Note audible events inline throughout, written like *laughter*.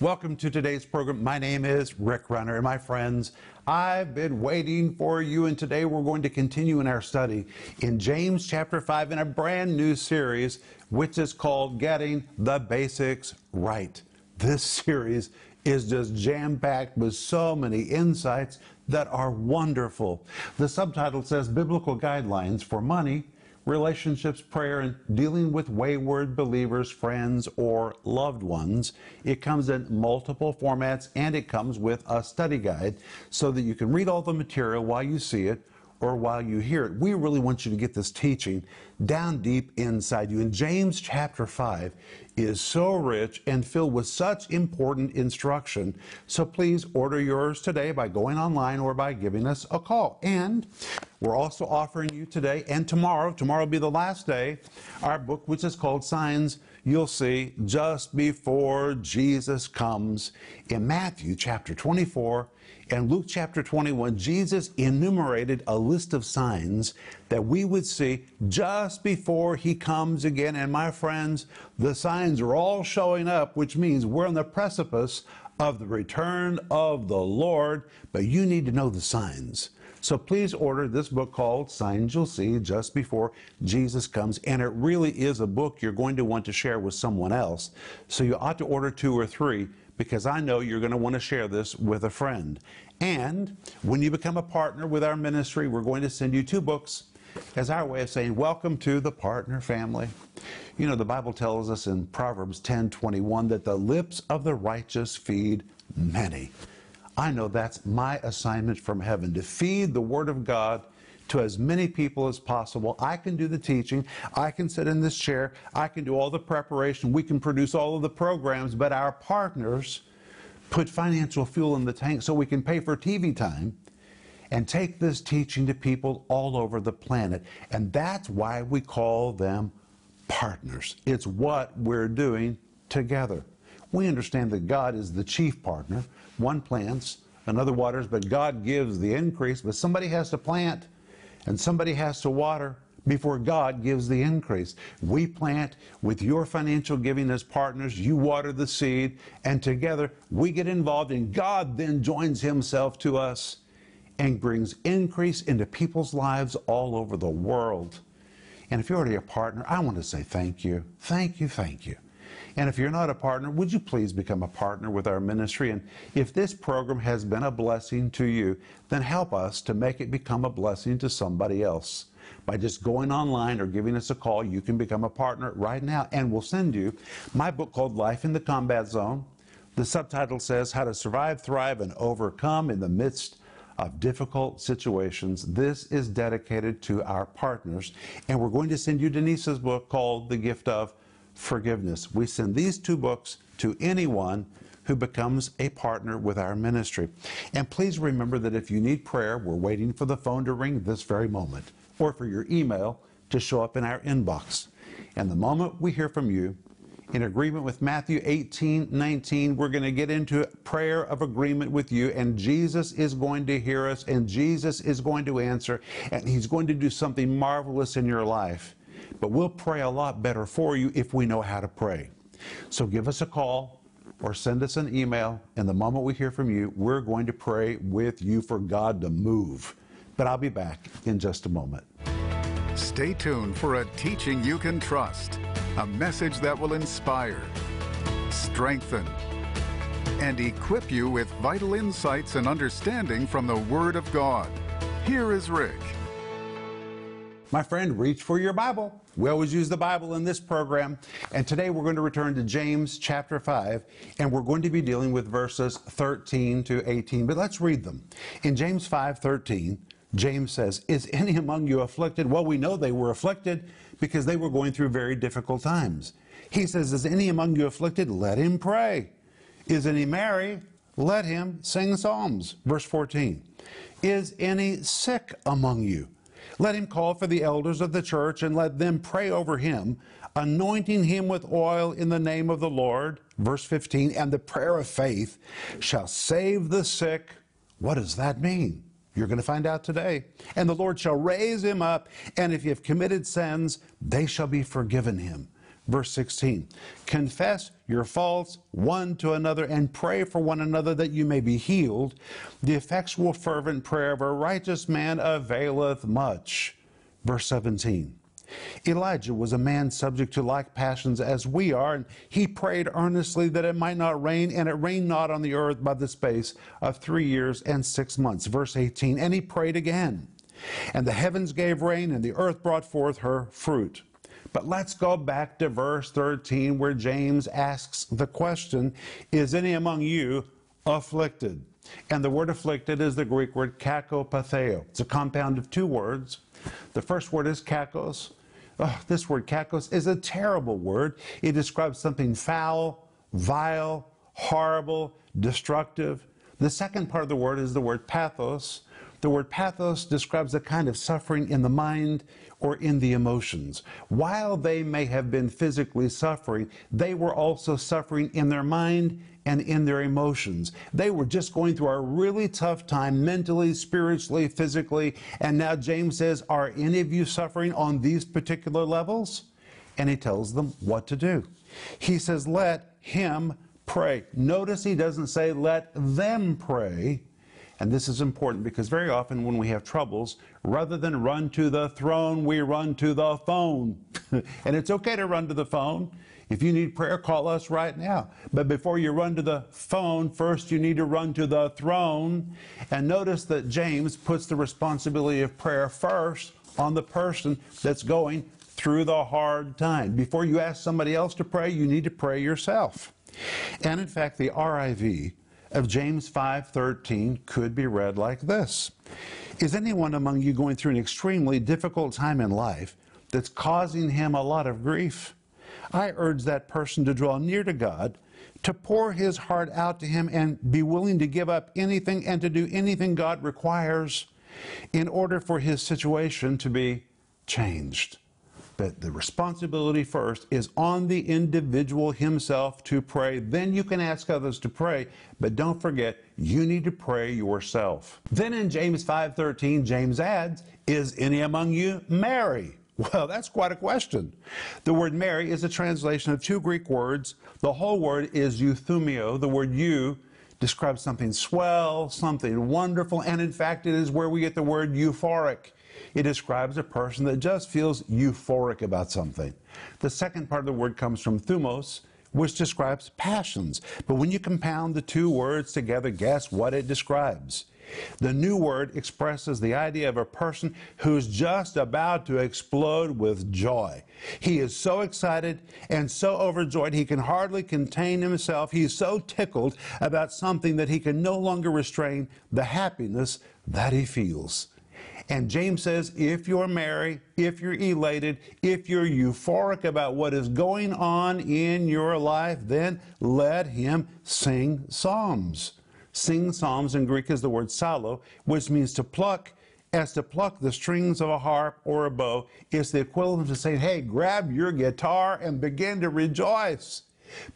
Welcome to today's program. My name is Rick Renner, and my friends, I've been waiting for you, and today we're going to continue in our study in James chapter 5 in a brand new series, which is called Getting the Basics Right. This *laughs* series is just jam packed with so many insights that are wonderful. The subtitle says Biblical Guidelines for Money relationships, prayer, and dealing with wayward believers, friends, or loved ones. It comes in multiple formats and it comes with a study guide so that you can read all the material while you see it or while you hear it. We really want you to get this teaching down deep inside you. In James chapter 5 is so rich and filled with such important instruction. So please order yours today by going online or by giving us a call. And we're also offering you today and tomorrow, tomorrow will be the last day, our book, which is called Signs You'll See Just Before Jesus Comes in Matthew chapter 24 and Luke chapter 21, Jesus enumerated a list of signs that we would see just before he comes again. And my friends, the signs are all showing up, which means we're on the precipice of the return of the Lord, but you need to know the signs. So please order this book called Signs You'll See just before Jesus comes. And it really is a book you're going to want to share with someone else. So you ought to order two or three because I know you're going to want to share this with a friend. And when you become a partner with our ministry, we're going to send you two books as our way of saying, Welcome to the partner family. You know, the Bible tells us in Proverbs 10 21 that the lips of the righteous feed many. I know that's my assignment from heaven to feed the Word of God to as many people as possible. I can do the teaching. I can sit in this chair. I can do all the preparation. We can produce all of the programs, but our partners put financial fuel in the tank so we can pay for TV time and take this teaching to people all over the planet. And that's why we call them partners. It's what we're doing together. We understand that God is the chief partner. One plants, another waters, but God gives the increase. But somebody has to plant and somebody has to water before God gives the increase. We plant with your financial giving as partners, you water the seed, and together we get involved, and God then joins Himself to us and brings increase into people's lives all over the world. And if you're already a partner, I want to say thank you. Thank you, thank you. And if you're not a partner, would you please become a partner with our ministry? And if this program has been a blessing to you, then help us to make it become a blessing to somebody else. By just going online or giving us a call, you can become a partner right now, and we'll send you my book called Life in the Combat Zone. The subtitle says How to Survive, Thrive, and Overcome in the Midst of Difficult Situations. This is dedicated to our partners, and we're going to send you Denise's book called The Gift of Forgiveness. We send these two books to anyone who becomes a partner with our ministry. And please remember that if you need prayer, we're waiting for the phone to ring this very moment or for your email to show up in our inbox. And the moment we hear from you, in agreement with Matthew 18 19, we're going to get into prayer of agreement with you, and Jesus is going to hear us, and Jesus is going to answer, and He's going to do something marvelous in your life. But we'll pray a lot better for you if we know how to pray. So give us a call or send us an email, and the moment we hear from you, we're going to pray with you for God to move. But I'll be back in just a moment. Stay tuned for a teaching you can trust, a message that will inspire, strengthen, and equip you with vital insights and understanding from the Word of God. Here is Rick. My friend, reach for your Bible. We always use the Bible in this program. And today we're going to return to James chapter 5, and we're going to be dealing with verses 13 to 18. But let's read them. In James 5 13, James says, Is any among you afflicted? Well, we know they were afflicted because they were going through very difficult times. He says, Is any among you afflicted? Let him pray. Is any merry? Let him sing psalms. Verse 14. Is any sick among you? Let him call for the elders of the church and let them pray over him, anointing him with oil in the name of the Lord. Verse 15. And the prayer of faith shall save the sick. What does that mean? You're going to find out today. And the Lord shall raise him up, and if you have committed sins, they shall be forgiven him. Verse 16 Confess your faults one to another and pray for one another that you may be healed. The effectual, fervent prayer of a righteous man availeth much. Verse 17 Elijah was a man subject to like passions as we are, and he prayed earnestly that it might not rain, and it rained not on the earth by the space of three years and six months. Verse 18 And he prayed again, and the heavens gave rain, and the earth brought forth her fruit. But let's go back to verse 13 where James asks the question Is any among you afflicted? And the word afflicted is the Greek word kakopatheo. It's a compound of two words. The first word is kakos. Oh, this word kakos is a terrible word. It describes something foul, vile, horrible, destructive. The second part of the word is the word pathos. The word pathos describes a kind of suffering in the mind or in the emotions. While they may have been physically suffering, they were also suffering in their mind and in their emotions. They were just going through a really tough time mentally, spiritually, physically. And now James says, Are any of you suffering on these particular levels? And he tells them what to do. He says, Let him pray. Notice he doesn't say, Let them pray. And this is important because very often when we have troubles, rather than run to the throne, we run to the phone. *laughs* and it's okay to run to the phone. If you need prayer, call us right now. But before you run to the phone, first you need to run to the throne. And notice that James puts the responsibility of prayer first on the person that's going through the hard time. Before you ask somebody else to pray, you need to pray yourself. And in fact, the RIV of James 5:13 could be read like this. Is anyone among you going through an extremely difficult time in life that's causing him a lot of grief? I urge that person to draw near to God, to pour his heart out to him and be willing to give up anything and to do anything God requires in order for his situation to be changed. But the responsibility first is on the individual himself to pray. Then you can ask others to pray, but don't forget you need to pray yourself. Then in James 5:13 James adds, "Is any among you merry?" Well, that's quite a question. The word merry is a translation of two Greek words. The whole word is euthumio. The word eu describes something swell, something wonderful, and in fact, it is where we get the word euphoric. It describes a person that just feels euphoric about something. The second part of the word comes from thumos, which describes passions. But when you compound the two words together, guess what it describes? The new word expresses the idea of a person who's just about to explode with joy. He is so excited and so overjoyed he can hardly contain himself. He's so tickled about something that he can no longer restrain the happiness that he feels. And James says, if you're merry, if you're elated, if you're euphoric about what is going on in your life, then let him sing psalms. Sing psalms in Greek is the word psallo, which means to pluck, as to pluck the strings of a harp or a bow. It's the equivalent of saying, hey, grab your guitar and begin to rejoice.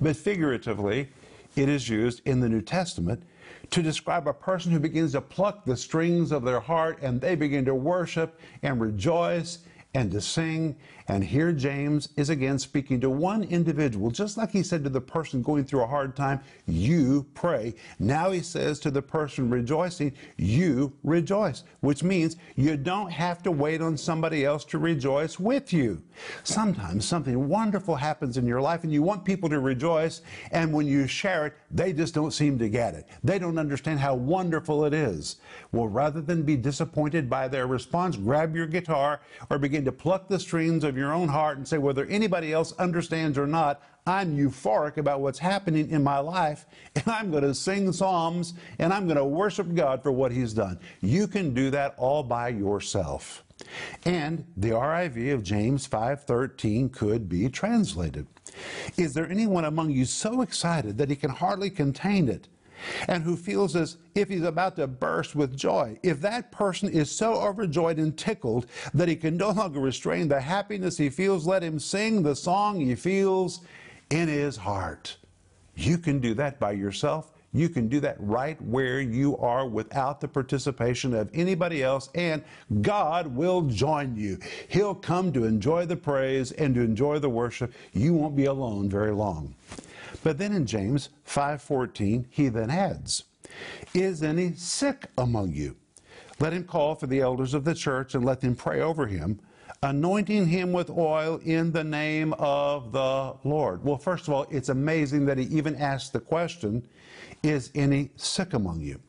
But figuratively, it is used in the New Testament to describe a person who begins to pluck the strings of their heart and they begin to worship and rejoice and to sing. And here James is again speaking to one individual, just like he said to the person going through a hard time, you pray. Now he says to the person rejoicing, you rejoice, which means you don't have to wait on somebody else to rejoice with you. Sometimes something wonderful happens in your life and you want people to rejoice, and when you share it, they just don't seem to get it. They don't understand how wonderful it is. Well, rather than be disappointed by their response, grab your guitar or begin to pluck the strings of your own heart and say, whether anybody else understands or not, I'm euphoric about what's happening in my life, and I'm going to sing psalms and I'm going to worship God for what He's done. You can do that all by yourself. And the RIV of James 5:13 could be translated. Is there anyone among you so excited that he can hardly contain it? And who feels as if he's about to burst with joy. If that person is so overjoyed and tickled that he can no longer restrain the happiness he feels, let him sing the song he feels in his heart. You can do that by yourself. You can do that right where you are without the participation of anybody else, and God will join you. He'll come to enjoy the praise and to enjoy the worship. You won't be alone very long. But then in James 5:14, he then adds, "Is any sick among you? Let him call for the elders of the church and let them pray over him." anointing him with oil in the name of the Lord. Well, first of all, it's amazing that he even asked the question Is any sick among you?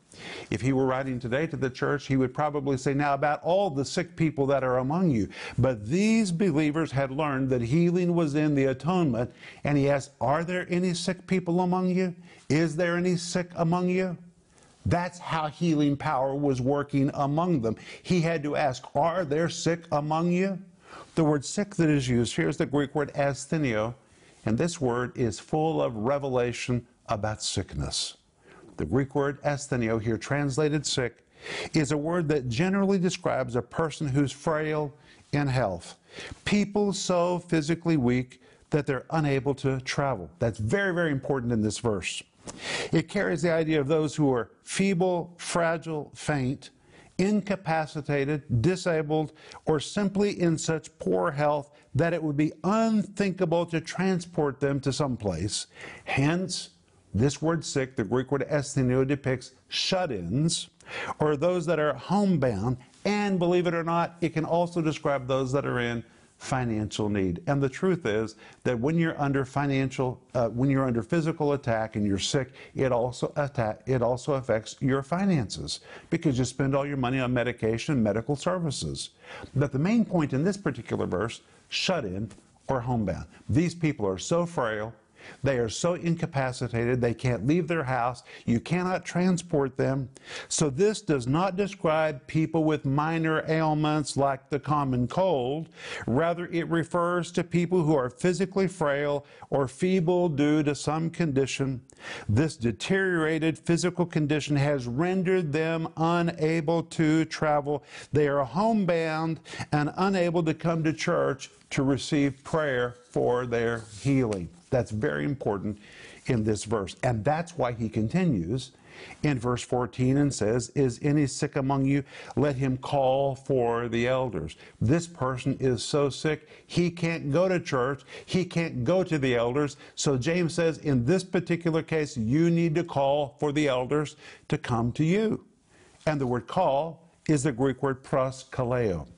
If he were writing today to the church, he would probably say, Now, about all the sick people that are among you. But these believers had learned that healing was in the atonement, and he asked, Are there any sick people among you? Is there any sick among you? That's how healing power was working among them. He had to ask, Are there sick among you? The word sick that is used here is the Greek word asthenio, and this word is full of revelation about sickness. The Greek word asthenio, here translated sick, is a word that generally describes a person who's frail in health. People so physically weak that they're unable to travel. That's very, very important in this verse. It carries the idea of those who are feeble, fragile, faint, incapacitated, disabled, or simply in such poor health that it would be unthinkable to transport them to some place. Hence, this word sick, the Greek word asthenio, depicts shut ins, or those that are homebound, and believe it or not, it can also describe those that are in financial need. And the truth is that when you're under financial, uh, when you're under physical attack and you're sick, it also attack, it also affects your finances because you spend all your money on medication and medical services. But the main point in this particular verse, shut in or homebound. These people are so frail they are so incapacitated, they can't leave their house. You cannot transport them. So, this does not describe people with minor ailments like the common cold. Rather, it refers to people who are physically frail or feeble due to some condition. This deteriorated physical condition has rendered them unable to travel. They are homebound and unable to come to church to receive prayer for their healing. That's very important in this verse. And that's why he continues in verse 14 and says, Is any sick among you? Let him call for the elders. This person is so sick, he can't go to church, he can't go to the elders. So James says, In this particular case, you need to call for the elders to come to you. And the word call is the Greek word proskaleo.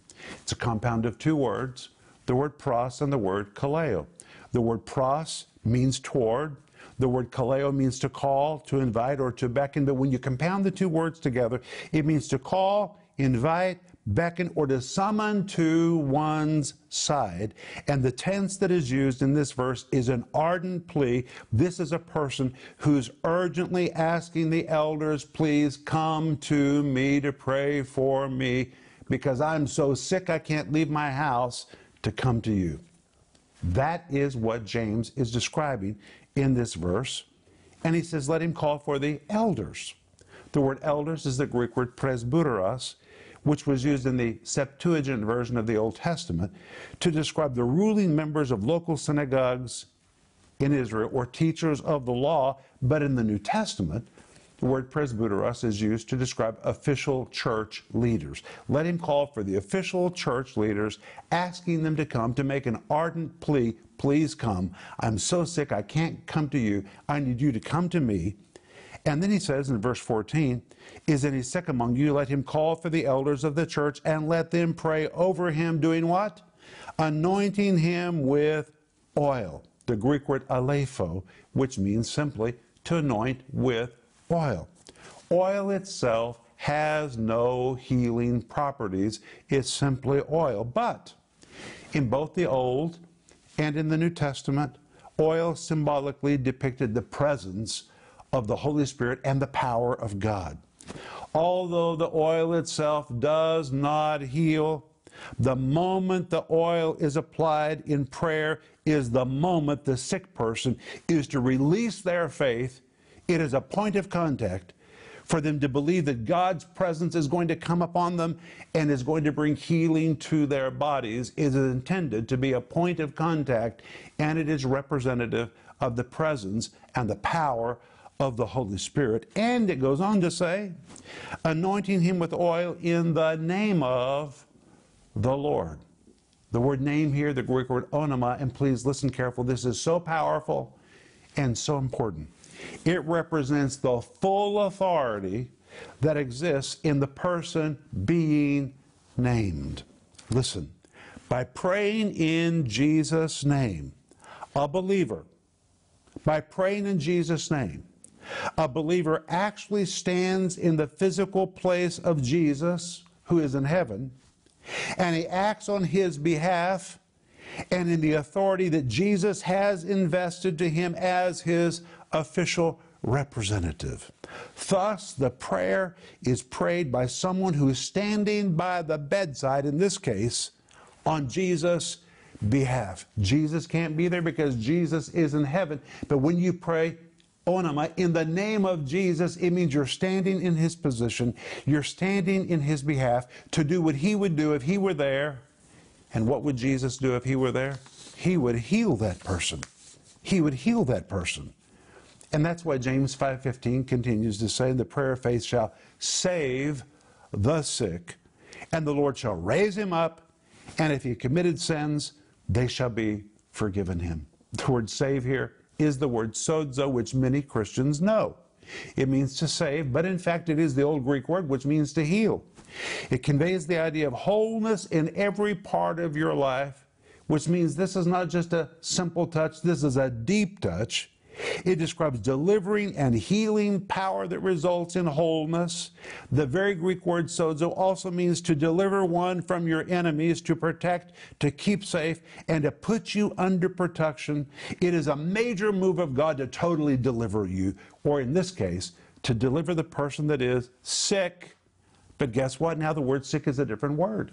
It's a compound of two words, the word pros and the word kaleo. The word pros means toward. The word kaleo means to call, to invite, or to beckon. But when you compound the two words together, it means to call, invite, beckon, or to summon to one's side. And the tense that is used in this verse is an ardent plea. This is a person who's urgently asking the elders, please come to me to pray for me because I'm so sick I can't leave my house to come to you. That is what James is describing in this verse. And he says, let him call for the elders. The word elders is the Greek word presbyteros, which was used in the Septuagint version of the Old Testament to describe the ruling members of local synagogues in Israel or teachers of the law. But in the New Testament, the word presbyteros is used to describe official church leaders. Let him call for the official church leaders, asking them to come to make an ardent plea please come. I'm so sick, I can't come to you. I need you to come to me. And then he says in verse 14, Is any sick among you? Let him call for the elders of the church and let them pray over him, doing what? Anointing him with oil. The Greek word alepho, which means simply to anoint with oil. Oil itself has no healing properties, it's simply oil. But in both the Old and in the New Testament, oil symbolically depicted the presence of the Holy Spirit and the power of God. Although the oil itself does not heal, the moment the oil is applied in prayer is the moment the sick person is to release their faith it is a point of contact for them to believe that God's presence is going to come upon them and is going to bring healing to their bodies. It is intended to be a point of contact and it is representative of the presence and the power of the Holy Spirit. And it goes on to say, anointing him with oil in the name of the Lord. The word name here, the Greek word onoma, and please listen careful. This is so powerful and so important. It represents the full authority that exists in the person being named. Listen, by praying in Jesus' name, a believer, by praying in Jesus' name, a believer actually stands in the physical place of Jesus, who is in heaven, and he acts on his behalf and in the authority that Jesus has invested to him as his official representative. Thus, the prayer is prayed by someone who is standing by the bedside, in this case, on Jesus' behalf. Jesus can't be there because Jesus is in heaven, but when you pray, onoma, in the name of Jesus, it means you're standing in his position, you're standing in his behalf to do what he would do if he were there. And what would Jesus do if he were there? He would heal that person. He would heal that person. And that's why James 5:15 continues to say, "The prayer of faith shall save the sick, and the Lord shall raise him up, and if he committed sins, they shall be forgiven him." The word save here is the word sozo, which many Christians know. It means to save, but in fact it is the old Greek word which means to heal. It conveys the idea of wholeness in every part of your life, which means this is not just a simple touch, this is a deep touch. It describes delivering and healing power that results in wholeness. The very Greek word sozo also means to deliver one from your enemies, to protect, to keep safe, and to put you under protection. It is a major move of God to totally deliver you, or in this case, to deliver the person that is sick. But guess what? Now the word sick is a different word.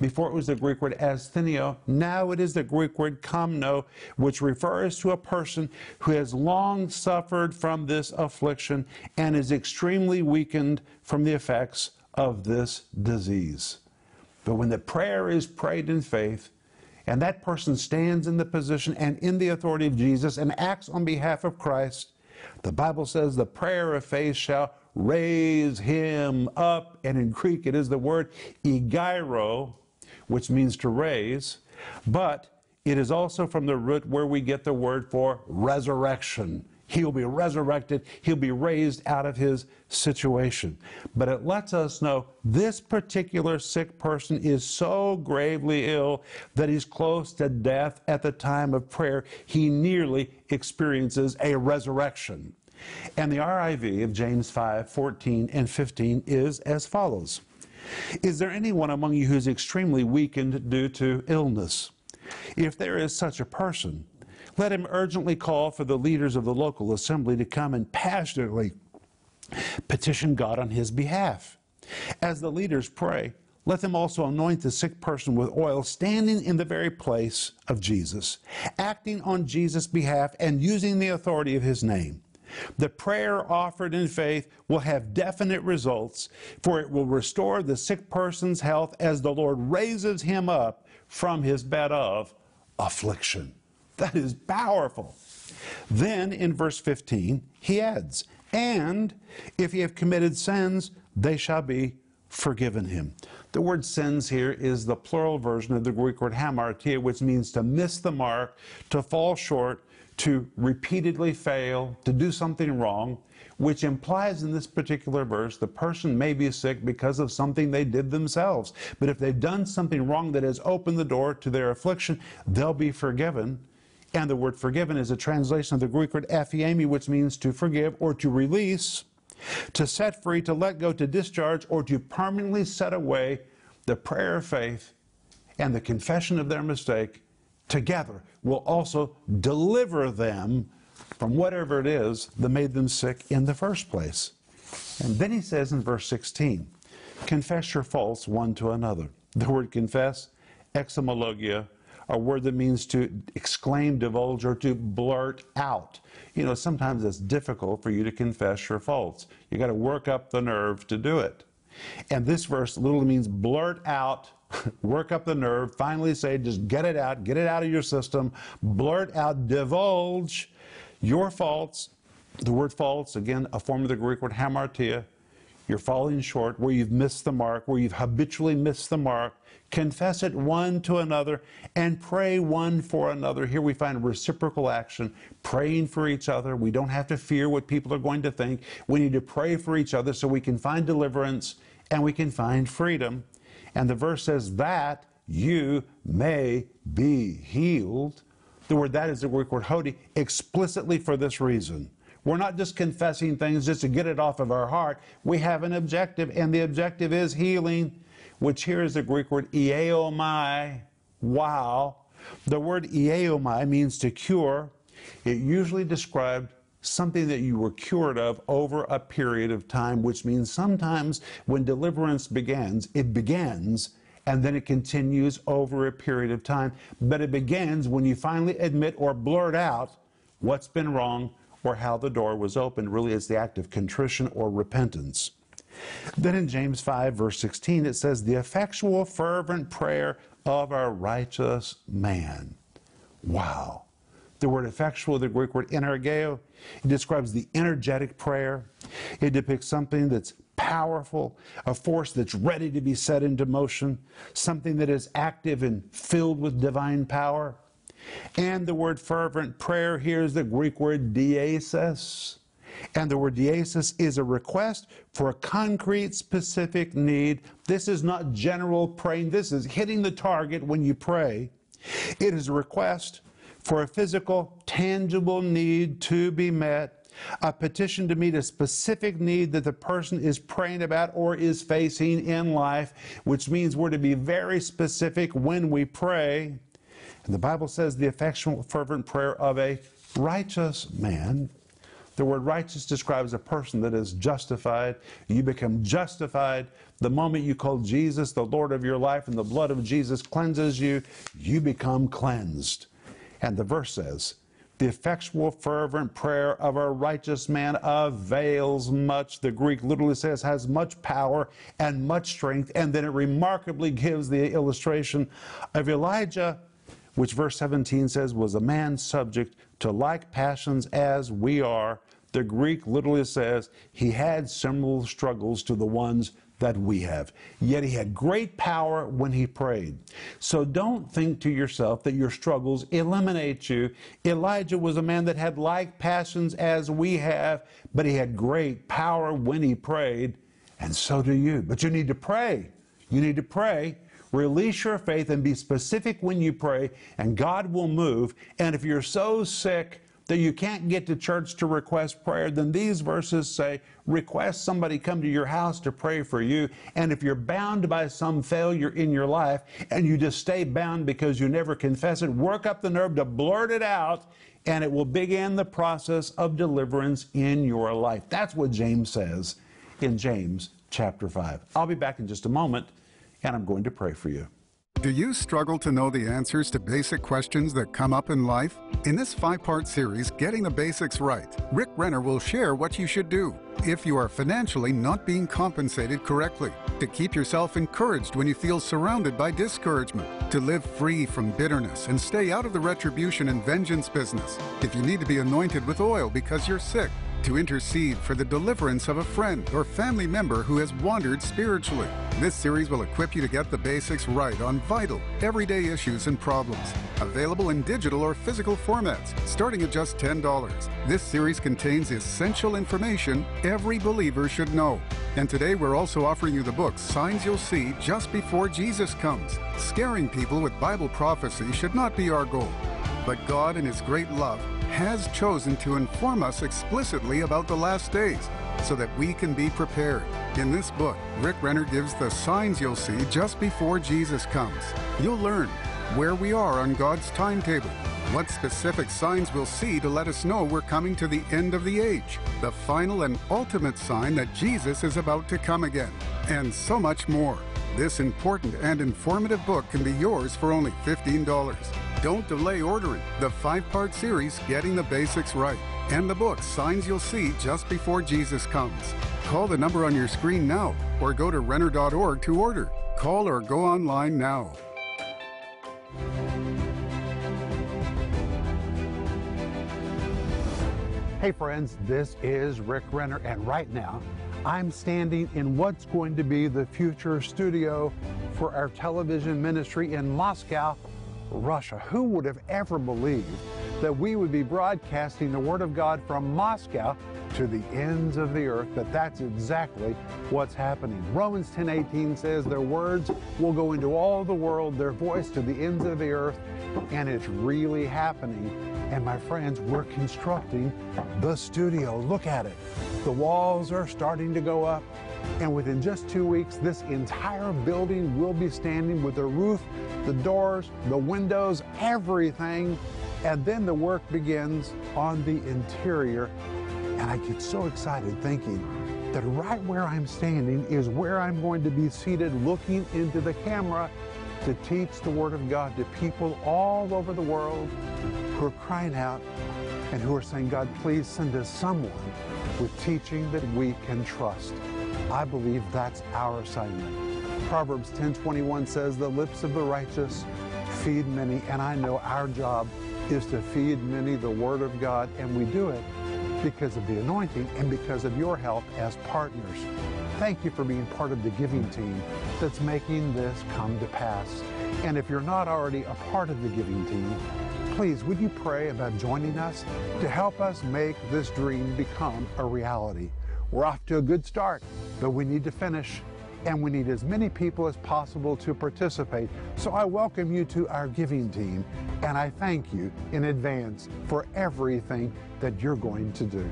Before it was the Greek word asthenio, now it is the Greek word kamno, which refers to a person who has long suffered from this affliction and is extremely weakened from the effects of this disease. But when the prayer is prayed in faith, and that person stands in the position and in the authority of Jesus and acts on behalf of Christ, the Bible says the prayer of faith shall raise him up. And in Greek, it is the word egeiro, which means to raise, but it is also from the root where we get the word for resurrection. He'll be resurrected, he'll be raised out of his situation. But it lets us know this particular sick person is so gravely ill that he's close to death at the time of prayer. He nearly experiences a resurrection. And the RIV of James 5 14 and 15 is as follows. Is there anyone among you who's extremely weakened due to illness? If there is such a person, let him urgently call for the leaders of the local assembly to come and passionately petition God on his behalf. As the leaders pray, let them also anoint the sick person with oil, standing in the very place of Jesus, acting on Jesus' behalf and using the authority of his name. The prayer offered in faith will have definite results, for it will restore the sick person's health as the Lord raises him up from his bed of affliction. That is powerful. Then in verse 15, he adds, And if he have committed sins, they shall be forgiven him. The word sins here is the plural version of the Greek word hamartia, which means to miss the mark, to fall short, to repeatedly fail, to do something wrong, which implies in this particular verse the person may be sick because of something they did themselves. But if they've done something wrong that has opened the door to their affliction, they'll be forgiven. And the word forgiven is a translation of the Greek word aphiemi, which means to forgive or to release, to set free, to let go, to discharge, or to permanently set away the prayer of faith and the confession of their mistake together will also deliver them from whatever it is that made them sick in the first place. And then he says in verse 16, confess your faults one to another. The word confess, exomologia, a word that means to exclaim, divulge, or to blurt out. You know, sometimes it's difficult for you to confess your faults. You got to work up the nerve to do it. And this verse literally means blurt out *laughs* work up the nerve, finally say, just get it out, get it out of your system, blurt out, divulge your faults The word faults, again, a form of the Greek word hamartia. You're falling short, where you've missed the mark, where you've habitually missed the mark. Confess it one to another and pray one for another. Here we find reciprocal action, praying for each other. We don't have to fear what people are going to think. We need to pray for each other so we can find deliverance and we can find freedom. And the verse says that you may be healed. The word that is the Greek word hodi, explicitly for this reason. We're not just confessing things just to get it off of our heart. We have an objective, and the objective is healing, which here is the Greek word ieomai. Wow. The word ieomai means to cure. It usually described something that you were cured of over a period of time, which means sometimes when deliverance begins, it begins and then it continues over a period of time. But it begins when you finally admit or blurt out what's been wrong or how the door was opened. Really, it's the act of contrition or repentance. Then in James 5, verse 16, it says, The effectual, fervent prayer of a righteous man. Wow. The word effectual, the Greek word energeo, it describes the energetic prayer. It depicts something that's powerful, a force that's ready to be set into motion, something that is active and filled with divine power. And the word fervent prayer here is the Greek word diesis. And the word diesis is a request for a concrete, specific need. This is not general praying, this is hitting the target when you pray. It is a request for a physical, tangible need to be met, a petition to meet a specific need that the person is praying about or is facing in life, which means we're to be very specific when we pray. And the Bible says the affectionate, fervent prayer of a righteous man. The word righteous describes a person that is justified. You become justified the moment you call Jesus the Lord of your life and the blood of Jesus cleanses you, you become cleansed. And the verse says, the effectual, fervent prayer of a righteous man avails much. The Greek literally says has much power and much strength. And then it remarkably gives the illustration of Elijah which verse 17 says was a man subject to like passions as we are. The Greek literally says he had similar struggles to the ones that we have. Yet he had great power when he prayed. So don't think to yourself that your struggles eliminate you. Elijah was a man that had like passions as we have, but he had great power when he prayed, and so do you. But you need to pray. You need to pray Release your faith and be specific when you pray, and God will move. And if you're so sick that you can't get to church to request prayer, then these verses say, request somebody come to your house to pray for you. And if you're bound by some failure in your life and you just stay bound because you never confess it, work up the nerve to blurt it out and it will begin the process of deliverance in your life. That's what James says in James chapter 5. I'll be back in just a moment and I'm going to pray for you. Do you struggle to know the answers to basic questions that come up in life? In this five part series, Getting the Basics Right, Rick Renner will share what you should do if you are financially not being compensated correctly, to keep yourself encouraged when you feel surrounded by discouragement, to live free from bitterness and stay out of the retribution and vengeance business, if you need to be anointed with oil because you're sick to intercede for the deliverance of a friend or family member who has wandered spiritually. This series will equip you to get the basics right on vital, everyday issues and problems. Available in digital or physical formats, starting at just $10. This series contains essential information every believer should know. And today we're also offering you the book Signs You'll See Just Before Jesus Comes. Scaring people with Bible prophecy should not be our goal. But God, in His great love, has chosen to inform us explicitly about the last days so that we can be prepared. In this book, Rick Renner gives the signs you'll see just before Jesus comes. You'll learn where we are on God's timetable, what specific signs we'll see to let us know we're coming to the end of the age, the final and ultimate sign that Jesus is about to come again, and so much more. This important and informative book can be yours for only $15. Don't delay ordering the five part series, Getting the Basics Right, and the book, Signs You'll See Just Before Jesus Comes. Call the number on your screen now or go to Renner.org to order. Call or go online now. Hey friends, this is Rick Renner, and right now I'm standing in what's going to be the future studio for our television ministry in Moscow, Russia. Who would have ever believed that we would be broadcasting the Word of God from Moscow to the ends of the earth? But that's exactly what's happening. Romans 10:18 says their words will go into all the world, their voice to the ends of the earth, and it's really happening. And my friends, we're constructing the studio. Look at it. The walls are starting to go up. And within just two weeks, this entire building will be standing with the roof, the doors, the windows, everything. And then the work begins on the interior. And I get so excited thinking that right where I'm standing is where I'm going to be seated looking into the camera to teach the Word of God to people all over the world who are crying out and who are saying, God, please send us someone with teaching that we can trust. I believe that's our assignment. Proverbs 10:21 says, "The lips of the righteous feed many," and I know our job is to feed many the word of God, and we do it because of the anointing and because of your help as partners. Thank you for being part of the giving team that's making this come to pass. And if you're not already a part of the giving team, please would you pray about joining us to help us make this dream become a reality? We're off to a good start, but we need to finish and we need as many people as possible to participate. So I welcome you to our giving team and I thank you in advance for everything that you're going to do.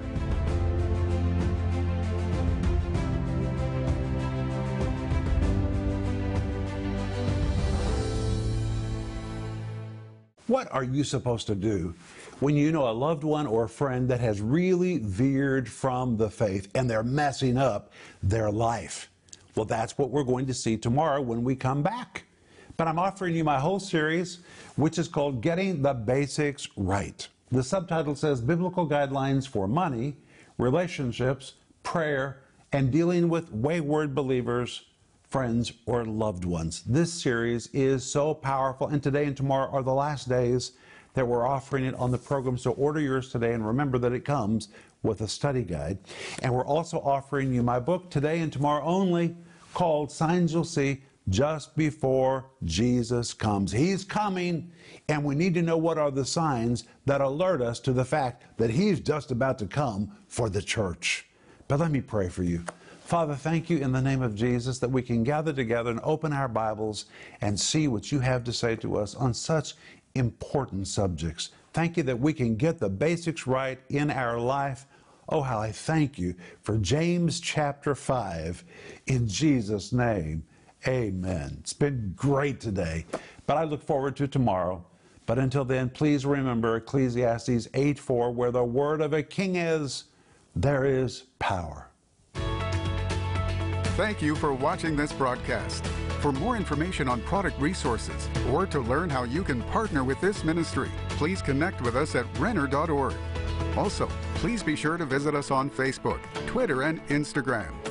What are you supposed to do when you know a loved one or a friend that has really veered from the faith and they're messing up their life? Well, that's what we're going to see tomorrow when we come back. But I'm offering you my whole series, which is called Getting the Basics Right. The subtitle says Biblical Guidelines for Money, Relationships, Prayer, and Dealing with Wayward Believers friends, or loved ones. This series is so powerful, and today and tomorrow are the last days that we're offering it on the program. So order yours today, and remember that it comes with a study guide. And we're also offering you my book today and tomorrow only called Signs You'll See Just Before Jesus Comes. He's coming, and we need to know what are the signs that alert us to the fact that He's just about to come for the church. But let me pray for you. Father, thank you in the name of Jesus that we can gather together and open our Bibles and see what you have to say to us on such important subjects. Thank you that we can get the basics right in our life. Oh, how I thank you for James chapter 5. In Jesus' name, amen. It's been great today, but I look forward to tomorrow. But until then, please remember Ecclesiastes 8 4, where the word of a king is, there is power. Thank you for watching this broadcast. For more information on product resources or to learn how you can partner with this ministry, please connect with us at Renner.org. Also, please be sure to visit us on Facebook, Twitter, and Instagram.